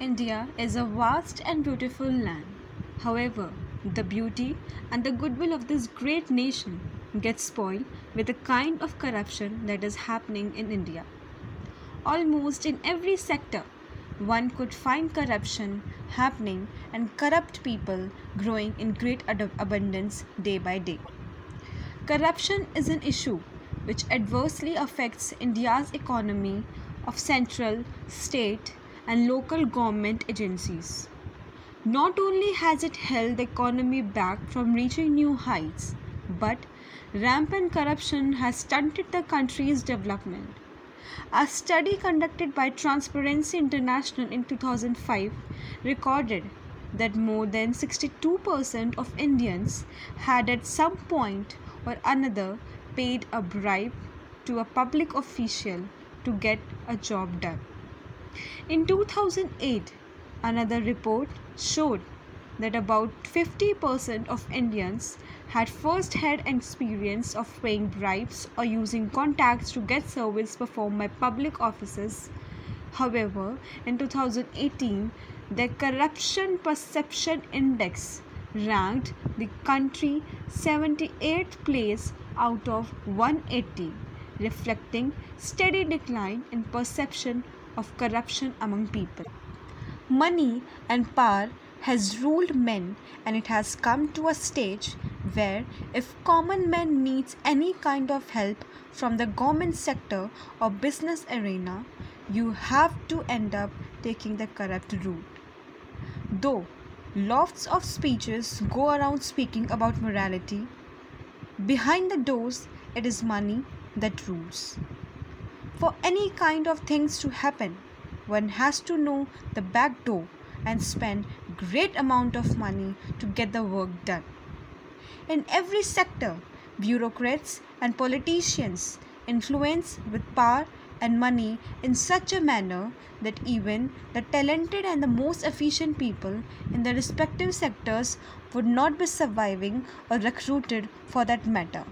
India is a vast and beautiful land. However, the beauty and the goodwill of this great nation gets spoiled with the kind of corruption that is happening in India. Almost in every sector, one could find corruption happening and corrupt people growing in great ad- abundance day by day. Corruption is an issue which adversely affects India's economy of central, state, and local government agencies. Not only has it held the economy back from reaching new heights, but rampant corruption has stunted the country's development. A study conducted by Transparency International in 2005 recorded that more than 62% of Indians had at some point or another paid a bribe to a public official to get a job done. In 2008, another report showed that about 50% of Indians had first hand experience of paying bribes or using contacts to get service performed by public offices. However, in 2018, the Corruption Perception Index ranked the country 78th place out of 180, reflecting steady decline in perception of corruption among people. Money and power has ruled men and it has come to a stage where if common man needs any kind of help from the government sector or business arena you have to end up taking the corrupt route though lots of speeches go around speaking about morality behind the doors it is money that rules for any kind of things to happen one has to know the back door and spend great amount of money to get the work done. In every sector bureaucrats and politicians influence with power and money in such a manner that even the talented and the most efficient people in their respective sectors would not be surviving or recruited for that matter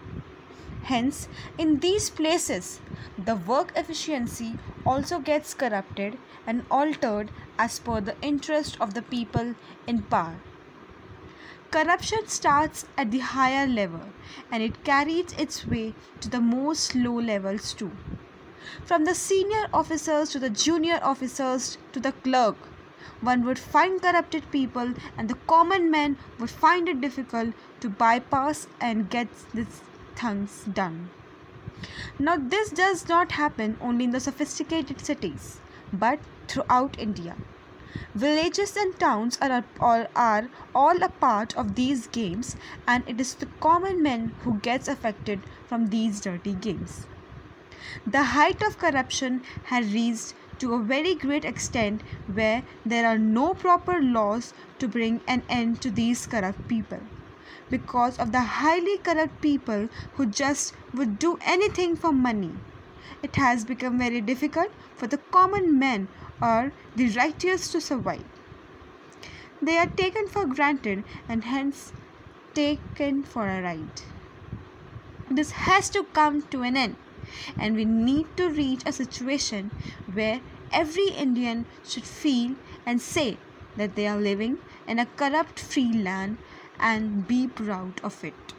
Hence, in these places, the work efficiency also gets corrupted and altered as per the interest of the people in power. Corruption starts at the higher level and it carries its way to the most low levels too. From the senior officers to the junior officers to the clerk, one would find corrupted people and the common man would find it difficult to bypass and get this things done. Now, this does not happen only in the sophisticated cities, but throughout India. Villages and towns are all, are all a part of these games, and it is the common man who gets affected from these dirty games. The height of corruption has reached to a very great extent where there are no proper laws to bring an end to these corrupt people because of the highly corrupt people who just would do anything for money. It has become very difficult for the common man or the righteous to survive. They are taken for granted and hence taken for a ride. This has to come to an end, and we need to reach a situation where every Indian should feel and say that they are living in a corrupt free land and be proud of it.